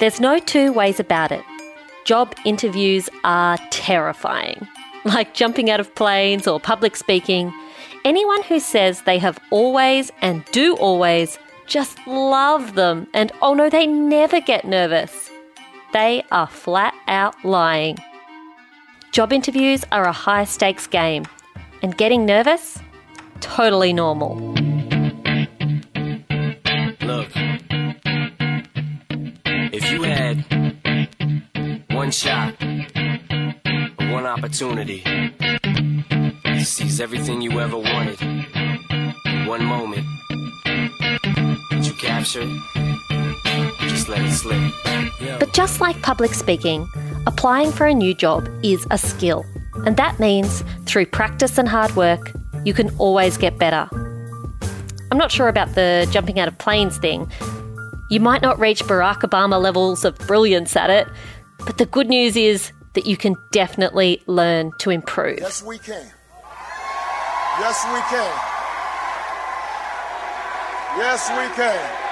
There's no two ways about it. Job interviews are terrifying. Like jumping out of planes or public speaking, anyone who says they have always and do always just love them and oh no, they never get nervous. They are flat out lying. Job interviews are a high stakes game, and getting nervous? Totally normal. Look, one shot, one opportunity seize everything you ever wanted one moment, did you capture it? Just let it slip. But just like public speaking, applying for a new job is a skill. And that means through practice and hard work, you can always get better. I'm not sure about the jumping out of planes thing. You might not reach Barack Obama levels of brilliance at it, but the good news is that you can definitely learn to improve. Yes, we can. Yes, we can. Yes, we can.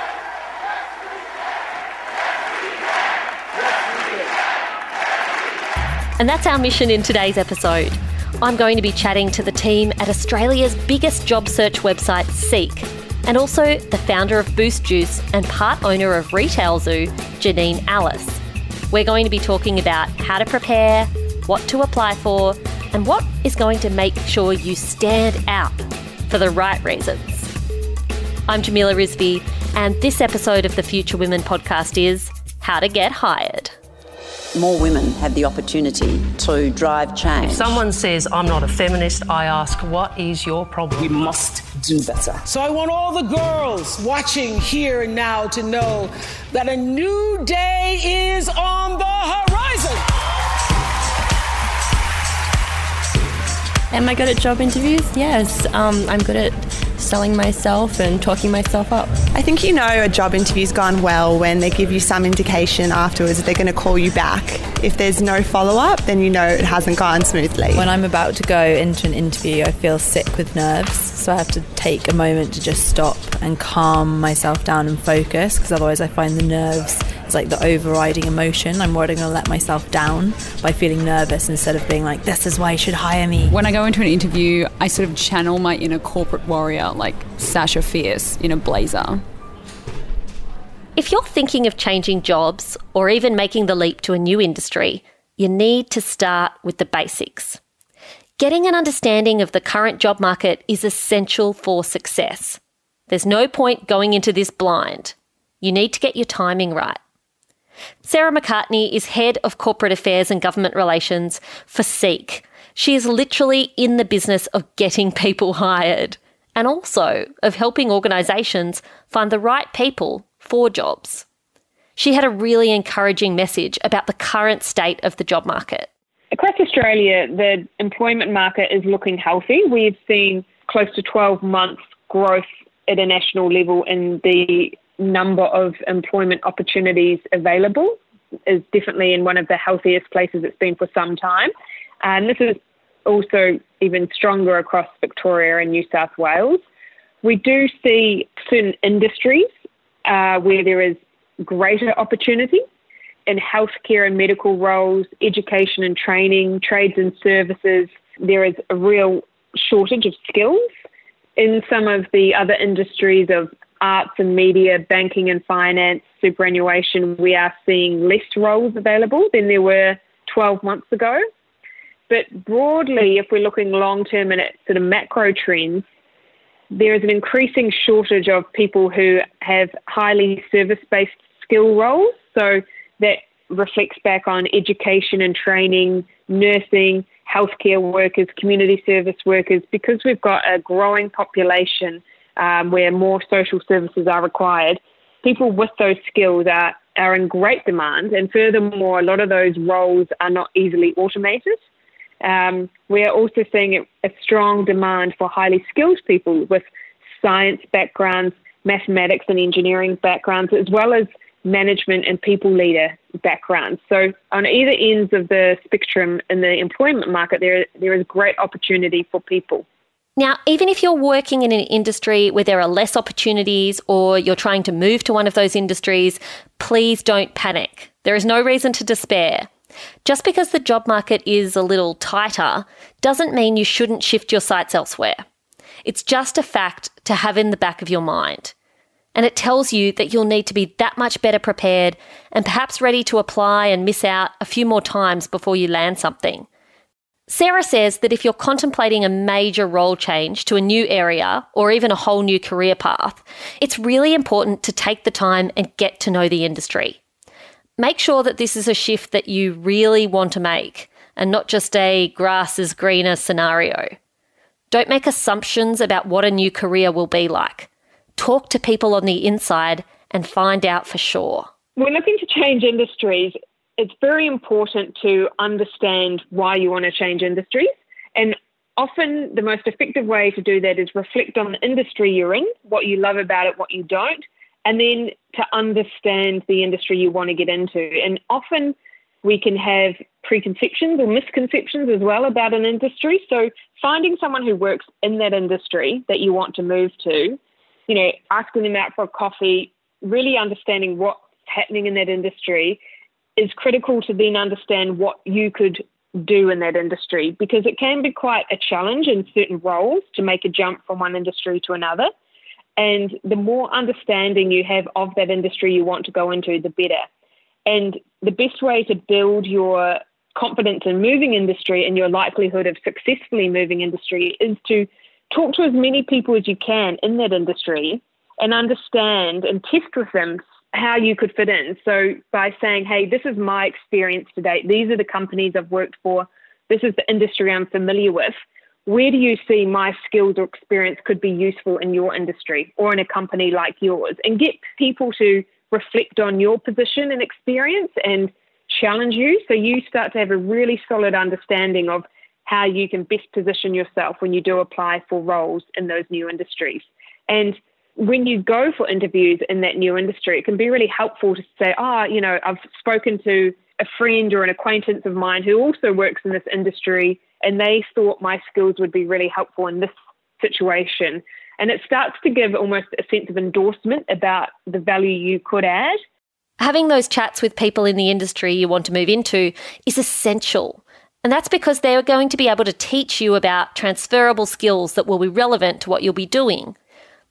And that's our mission in today's episode. I'm going to be chatting to the team at Australia's biggest job search website, Seek, and also the founder of Boost Juice and part owner of Retail Zoo, Janine Allis. We're going to be talking about how to prepare, what to apply for, and what is going to make sure you stand out for the right reasons. I'm Jamila Rizvi, and this episode of the Future Women podcast is How to Get Hired more women have the opportunity to drive change. If someone says, I'm not a feminist, I ask, what is your problem? We must do better. So I want all the girls watching here and now to know that a new day Am I good at job interviews? Yes. Um, I'm good at selling myself and talking myself up. I think you know a job interview's gone well when they give you some indication afterwards that they're going to call you back. If there's no follow up, then you know it hasn't gone smoothly. When I'm about to go into an interview, I feel sick with nerves, so I have to take a moment to just stop and calm myself down and focus because otherwise I find the nerves it's like the overriding emotion. I'm worried I'm going to let myself down by feeling nervous instead of being like, this is why you should hire me. When I go into an interview, I sort of channel my inner corporate warrior, like Sasha Fierce in a blazer. If you're thinking of changing jobs or even making the leap to a new industry, you need to start with the basics. Getting an understanding of the current job market is essential for success. There's no point going into this blind. You need to get your timing right. Sarah McCartney is Head of Corporate Affairs and Government Relations for Seek. She is literally in the business of getting people hired and also of helping organisations find the right people for jobs. She had a really encouraging message about the current state of the job market. Across Australia, the employment market is looking healthy. We've seen close to 12 months growth at a national level in the number of employment opportunities available is definitely in one of the healthiest places it's been for some time. And this is also even stronger across Victoria and New South Wales. We do see certain industries uh, where there is greater opportunity in healthcare and medical roles, education and training, trades and services. There is a real shortage of skills. In some of the other industries of arts and media, banking and finance, superannuation, we are seeing less roles available than there were 12 months ago. But broadly, if we're looking long term and at sort of macro trends, there is an increasing shortage of people who have highly service based skill roles. So that reflects back on education and training, nursing, healthcare workers, community service workers, because we've got a growing population um, where more social services are required, people with those skills are, are in great demand. And furthermore, a lot of those roles are not easily automated. Um, we are also seeing a, strong demand for highly skilled people with science backgrounds, mathematics and engineering backgrounds, as well as management and people leader backgrounds. So, on either ends of the spectrum in the employment market, there, there is great opportunity for people. Now, even if you're working in an industry where there are less opportunities or you're trying to move to one of those industries, please don't panic. There is no reason to despair. Just because the job market is a little tighter doesn't mean you shouldn't shift your sights elsewhere. It's just a fact to have in the back of your mind. And it tells you that you'll need to be that much better prepared and perhaps ready to apply and miss out a few more times before you land something. Sarah says that if you're contemplating a major role change to a new area or even a whole new career path, it's really important to take the time and get to know the industry. Make sure that this is a shift that you really want to make and not just a grass is greener scenario. Don't make assumptions about what a new career will be like. Talk to people on the inside and find out for sure. We're looking to change industries it's very important to understand why you want to change industries. And often the most effective way to do that is reflect on the industry you're in, what you love about it, what you don't, and then to understand the industry you want to get into. And often we can have preconceptions or misconceptions as well about an industry. So finding someone who works in that industry that you want to move to, you know, asking them out for a coffee, really understanding what's happening in that industry is critical to then understand what you could do in that industry because it can be quite a challenge in certain roles to make a jump from one industry to another. And the more understanding you have of that industry you want to go into, the better. And the best way to build your confidence in moving industry and your likelihood of successfully moving industry is to talk to as many people as you can in that industry and understand and test with them how you could fit in. So by saying, hey, this is my experience to date, these are the companies I've worked for, this is the industry I'm familiar with. Where do you see my skills or experience could be useful in your industry or in a company like yours? And get people to reflect on your position and experience and challenge you so you start to have a really solid understanding of how you can best position yourself when you do apply for roles in those new industries. And when you go for interviews in that new industry, it can be really helpful to say, oh, you know, I've spoken to a friend or an acquaintance of mine who also works in this industry, and they thought my skills would be really helpful in this situation. And it starts to give almost a sense of endorsement about the value you could add. Having those chats with people in the industry you want to move into is essential. And that's because they're going to be able to teach you about transferable skills that will be relevant to what you'll be doing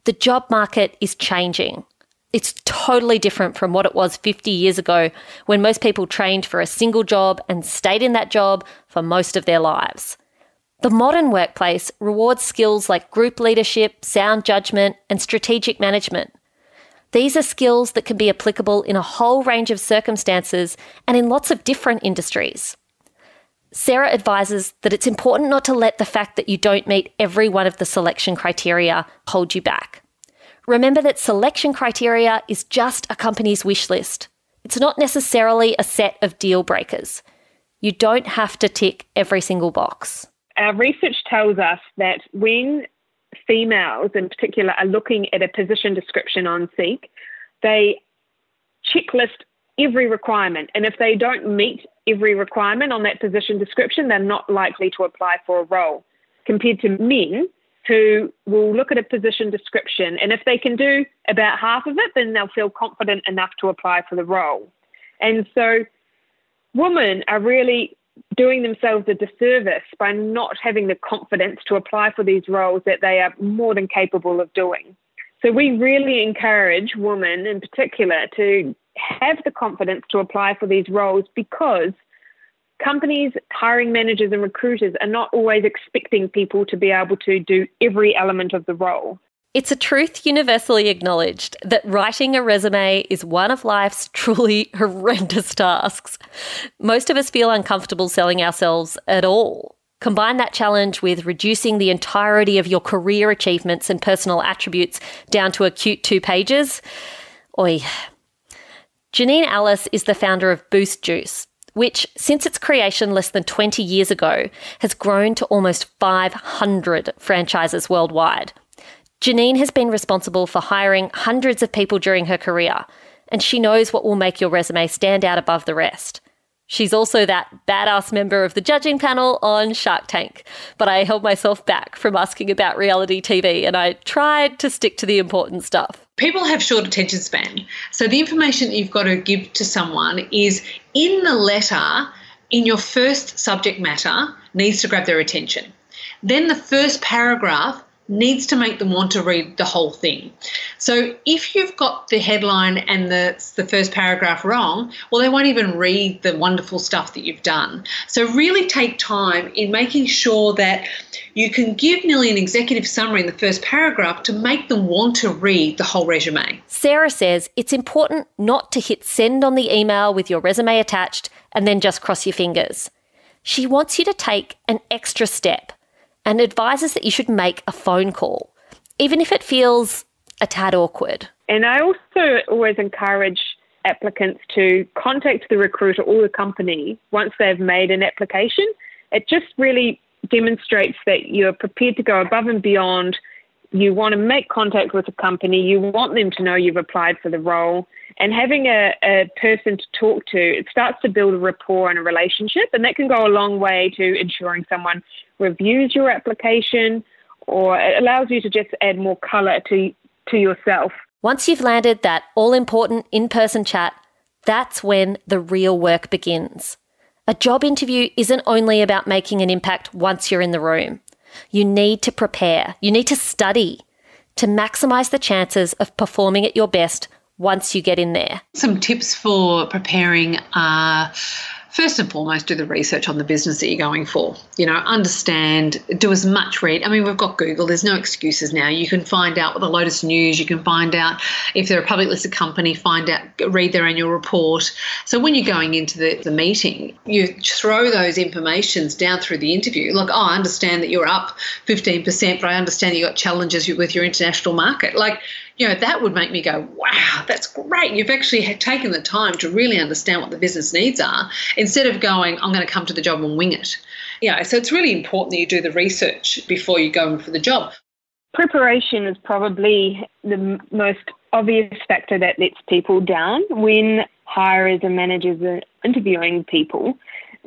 the job market is changing. It's totally different from what it was 50 years ago when most people trained for a single job and stayed in that job for most of their lives. The modern workplace rewards skills like group leadership, sound judgment, and strategic management. These are skills that can be applicable in a whole range of circumstances and in lots of different industries. Sarah advises that it's important not to let the fact that you don't meet every one of the selection criteria hold you back. Remember that selection criteria is just a company's wish list. It's not necessarily a set of deal breakers. You don't have to tick every single box. Our research tells us that when females in particular are looking at a position description on Seek, they checklist every requirement. And if they don't meet every requirement on that position description, they're not likely to apply for a role compared to men who will look at a position description and if they can do about half of it, then they'll feel confident enough to apply for the role. And so women are really doing themselves a disservice by not having the confidence to apply for these roles that they are more than capable of doing. So we really encourage women in particular to have the confidence to apply for these roles because companies, hiring managers, and recruiters are not always expecting people to be able to do every element of the role. It's a truth universally acknowledged that writing a resume is one of life's truly horrendous tasks. Most of us feel uncomfortable selling ourselves at all. Combine that challenge with reducing the entirety of your career achievements and personal attributes down to a cute two pages. Oi, Janine Allis is the founder of Boost Juice, which, since its creation less than 20 years ago, has grown to almost 500 franchises worldwide. Janine has been responsible for hiring hundreds of people during her career, and she knows what will make your resume stand out above the rest. She's also that badass member of the judging panel on Shark Tank. But I held myself back from asking about reality TV and I tried to stick to the important stuff. People have short attention span. So the information you've got to give to someone is in the letter, in your first subject matter, needs to grab their attention. Then the first paragraph needs to make them want to read the whole thing. So if you've got the headline and the, the first paragraph wrong, well, they won't even read the wonderful stuff that you've done. So really take time in making sure that you can give nearly an executive summary in the first paragraph to make them want to read the whole resume. Sarah says it's important not to hit send on the email with your resume attached and then just cross your fingers. She wants you to take an extra step and advises that you should make a phone call, even if it feels a tad awkward. And I also always encourage applicants to contact the recruiter or the company once they've made an application. It just really demonstrates that you're prepared to go above and beyond. You want to make contact with the company, you want them to know you've applied for the role. And having a, a person to talk to, it starts to build a rapport and a relationship, and that can go a long way to ensuring someone reviews your application or it allows you to just add more colour to, to yourself. Once you've landed that all important in person chat, that's when the real work begins. A job interview isn't only about making an impact once you're in the room. You need to prepare, you need to study to maximise the chances of performing at your best once you get in there. Some tips for preparing are first and foremost, do the research on the business that you're going for. You know, understand, do as much read. I mean, we've got Google, there's no excuses now. You can find out the Lotus News, you can find out if they're a public listed company, find out, read their annual report. So when you're going into the, the meeting, you throw those informations down through the interview. Like, oh, I understand that you're up 15%, but I understand you got challenges with your international market. Like, you know, that would make me go, wow, that's great. You've actually taken the time to really understand what the business needs are instead of going, I'm going to come to the job and wing it. Yeah, so it's really important that you do the research before you go in for the job. Preparation is probably the most obvious factor that lets people down when hirers and managers are interviewing people.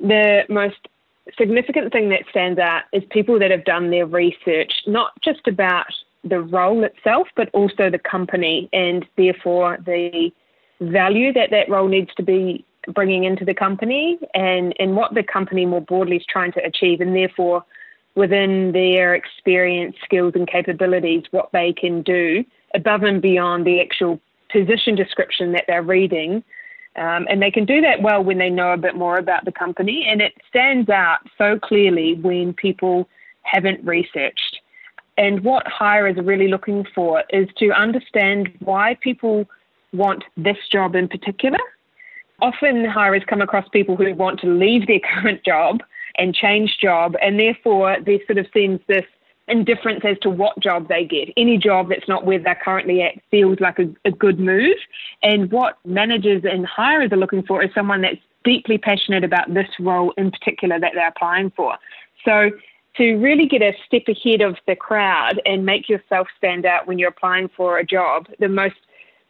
The most significant thing that stands out is people that have done their research, not just about the role itself, but also the company and therefore the value that that role needs to be bringing into the company and, and what the company more broadly is trying to achieve, and therefore within their experience, skills, and capabilities, what they can do above and beyond the actual position description that they're reading. Um, and they can do that well when they know a bit more about the company. And it stands out so clearly when people haven't researched. And what hirers are really looking for is to understand why people want this job in particular. Often hirers come across people who want to leave their current job and change job, and therefore there sort of seems this indifference as to what job they get. Any job that's not where they're currently at feels like a, a good move. And what managers and hirers are looking for is someone that's deeply passionate about this role in particular that they're applying for. So to really get a step ahead of the crowd and make yourself stand out when you're applying for a job, the most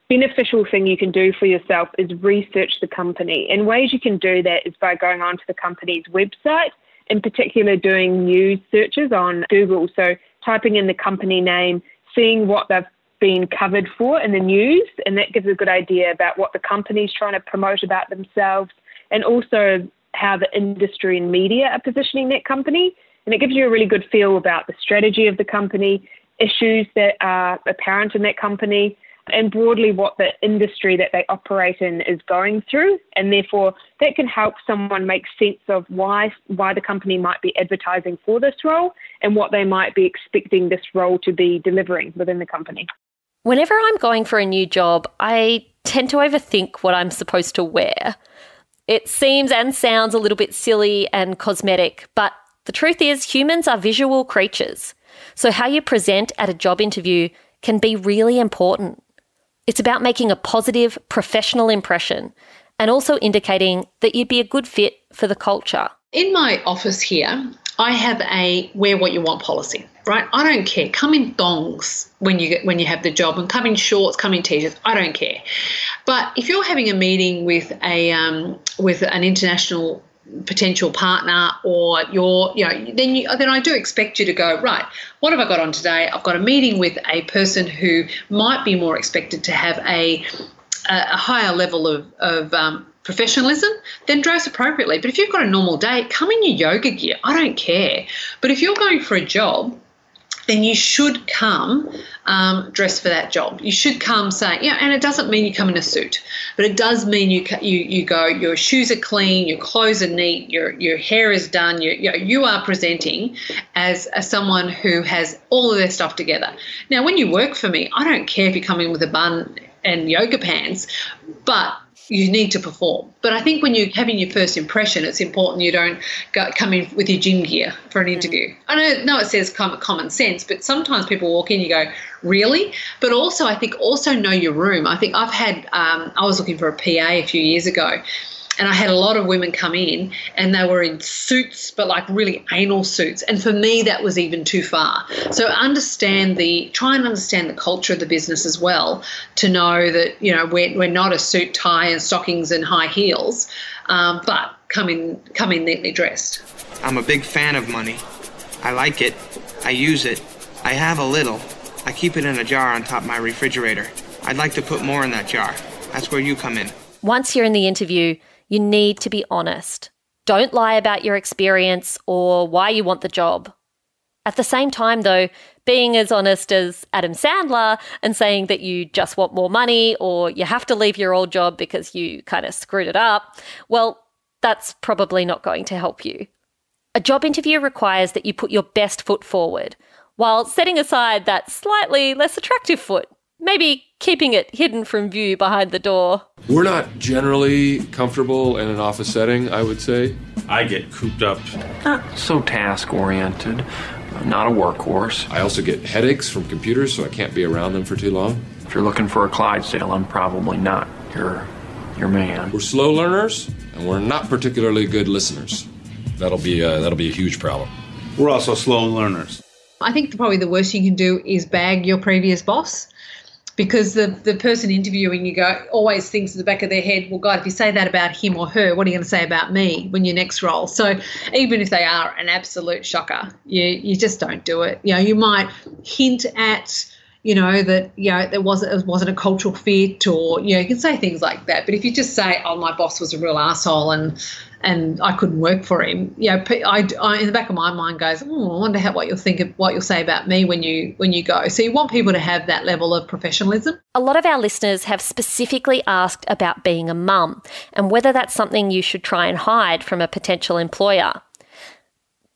beneficial thing you can do for yourself is research the company. And ways you can do that is by going onto the company's website, in particular doing news searches on Google. So typing in the company name, seeing what they've been covered for in the news, and that gives a good idea about what the company's trying to promote about themselves and also how the industry and media are positioning that company. And it gives you a really good feel about the strategy of the company, issues that are apparent in that company, and broadly what the industry that they operate in is going through. And therefore, that can help someone make sense of why, why the company might be advertising for this role and what they might be expecting this role to be delivering within the company. Whenever I'm going for a new job, I tend to overthink what I'm supposed to wear. It seems and sounds a little bit silly and cosmetic, but the truth is, humans are visual creatures. So, how you present at a job interview can be really important. It's about making a positive, professional impression and also indicating that you'd be a good fit for the culture. In my office here, I have a wear what you want policy, right? I don't care. Come in thongs when you get when you have the job, and come in shorts, come in t-shirts. I don't care. But if you're having a meeting with a um, with an international potential partner or you're you know then you then I do expect you to go right what have I got on today I've got a meeting with a person who might be more expected to have a a higher level of, of um, professionalism, then dress appropriately. But if you've got a normal day, come in your yoga gear. I don't care. But if you're going for a job, then you should come um, dressed for that job. You should come saying, yeah, and it doesn't mean you come in a suit, but it does mean you you you go. Your shoes are clean, your clothes are neat, your your hair is done. You you, know, you are presenting as, as someone who has all of their stuff together. Now, when you work for me, I don't care if you come in with a bun and yoga pants, but you need to perform. But I think when you're having your first impression, it's important you don't go, come in with your gym gear for an mm. interview. I know, no, it says common sense, but sometimes people walk in, you go, really? But also, I think also know your room. I think I've had, um, I was looking for a PA a few years ago, and I had a lot of women come in and they were in suits, but like really anal suits. And for me, that was even too far. So understand the, try and understand the culture of the business as well to know that, you know, we're, we're not a suit, tie, and stockings and high heels, um, but come in, come in neatly dressed. I'm a big fan of money. I like it. I use it. I have a little. I keep it in a jar on top of my refrigerator. I'd like to put more in that jar. That's where you come in. Once you're in the interview, you need to be honest. Don't lie about your experience or why you want the job. At the same time, though, being as honest as Adam Sandler and saying that you just want more money or you have to leave your old job because you kind of screwed it up, well, that's probably not going to help you. A job interview requires that you put your best foot forward while setting aside that slightly less attractive foot maybe keeping it hidden from view behind the door. We're not generally comfortable in an office setting, I would say. I get cooped up. Not so task oriented, not a workhorse. I also get headaches from computers, so I can't be around them for too long. If you're looking for a Clydesdale, I'm probably not your, your man. We're slow learners, and we're not particularly good listeners. That'll be a, that'll be a huge problem. We're also slow learners. I think probably the worst you can do is bag your previous boss because the, the person interviewing you go always thinks in the back of their head, well, God, if you say that about him or her, what are you going to say about me when your next role? So even if they are an absolute shocker, you you just don't do it. You know, you might hint at you know that you know there wasn't it wasn't a cultural fit or you know you can say things like that but if you just say oh my boss was a real asshole and and I couldn't work for him. You know, I, I in the back of my mind goes, oh, I wonder how, what you'll think of what you'll say about me when you when you go. So you want people to have that level of professionalism. A lot of our listeners have specifically asked about being a mum and whether that's something you should try and hide from a potential employer.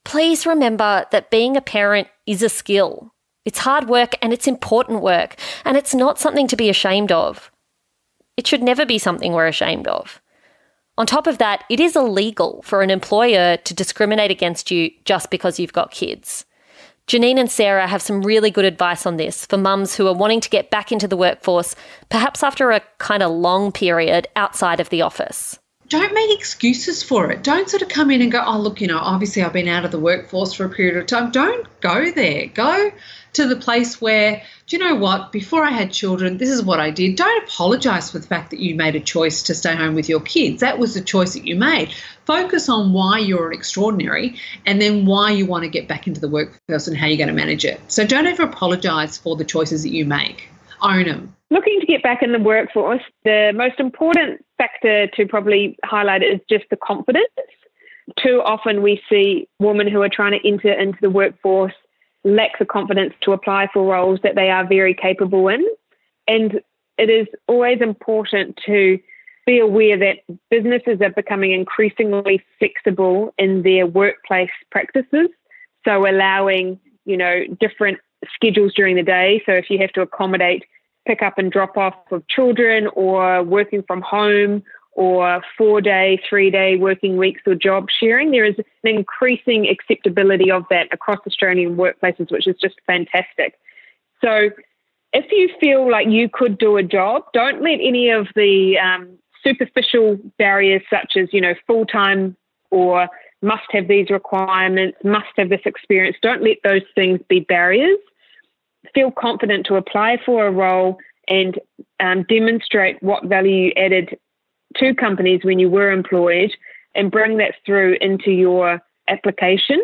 Please remember that being a parent is a skill. It's hard work and it's important work, and it's not something to be ashamed of. It should never be something we're ashamed of. On top of that, it is illegal for an employer to discriminate against you just because you've got kids. Janine and Sarah have some really good advice on this for mums who are wanting to get back into the workforce, perhaps after a kind of long period outside of the office. Don't make excuses for it. Don't sort of come in and go, oh, look, you know, obviously I've been out of the workforce for a period of time. Don't go there. Go to the place where, do you know what? Before I had children, this is what I did. Don't apologize for the fact that you made a choice to stay home with your kids. That was the choice that you made. Focus on why you're extraordinary and then why you want to get back into the workforce and how you're going to manage it. So don't ever apologize for the choices that you make. Own them. Looking to get back in the workforce, the most important factor to probably highlight is just the confidence. Too often we see women who are trying to enter into the workforce lack the confidence to apply for roles that they are very capable in. And it is always important to be aware that businesses are becoming increasingly flexible in their workplace practices. So allowing, you know, different schedules during the day. So if you have to accommodate pick up and drop off of children or working from home or four day, three day working weeks or job sharing. There is an increasing acceptability of that across Australian workplaces, which is just fantastic. So, if you feel like you could do a job, don't let any of the um, superficial barriers, such as you know full time or must have these requirements, must have this experience. Don't let those things be barriers. Feel confident to apply for a role and um, demonstrate what value you added to companies when you were employed and bring that through into your application.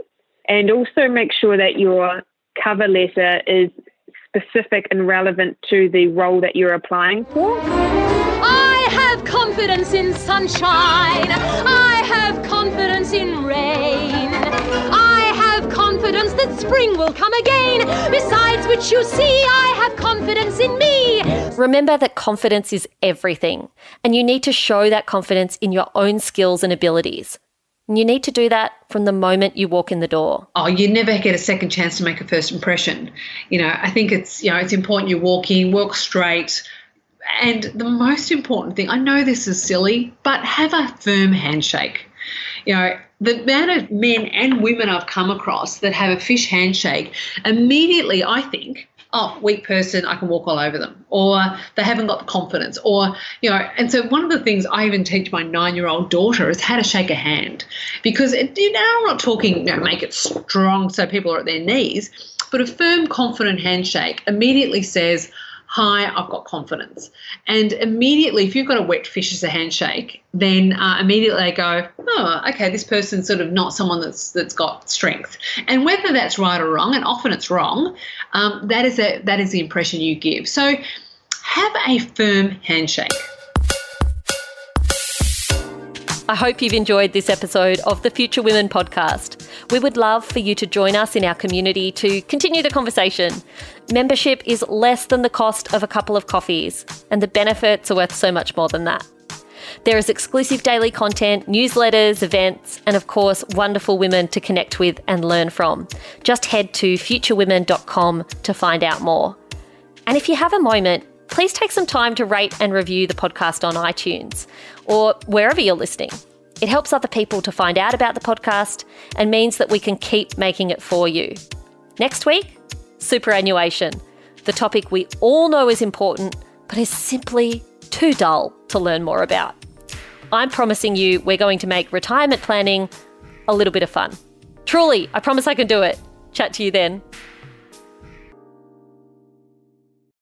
And also make sure that your cover letter is specific and relevant to the role that you're applying for. I have confidence in sunshine. I have confidence in rain. I have confidence that spring will come again. Besides which, you see, I have confidence in me. Remember that confidence is everything, and you need to show that confidence in your own skills and abilities. And you need to do that from the moment you walk in the door. Oh, you never get a second chance to make a first impression. You know, I think it's you know it's important you walk in, walk straight, and the most important thing. I know this is silly, but have a firm handshake. You know, the amount of men and women I've come across that have a fish handshake, immediately I think oh, weak person, I can walk all over them, or they haven't got the confidence, or, you know, and so one of the things I even teach my nine year old daughter is how to shake a hand. Because, it, you know, I'm not talking, you know, make it strong so people are at their knees, but a firm, confident handshake immediately says, hi, I've got confidence. And immediately, if you've got a wet fish as a handshake, then uh, immediately they go, oh, okay, this person's sort of not someone that's that's got strength. And whether that's right or wrong, and often it's wrong, um, that is a, that is the impression you give. So have a firm handshake. I hope you've enjoyed this episode of the Future Women podcast. We would love for you to join us in our community to continue the conversation. Membership is less than the cost of a couple of coffees, and the benefits are worth so much more than that. There is exclusive daily content, newsletters, events, and of course, wonderful women to connect with and learn from. Just head to futurewomen.com to find out more. And if you have a moment, please take some time to rate and review the podcast on iTunes or wherever you're listening. It helps other people to find out about the podcast and means that we can keep making it for you. Next week, superannuation, the topic we all know is important, but is simply too dull to learn more about. I'm promising you we're going to make retirement planning a little bit of fun. Truly, I promise I can do it. Chat to you then.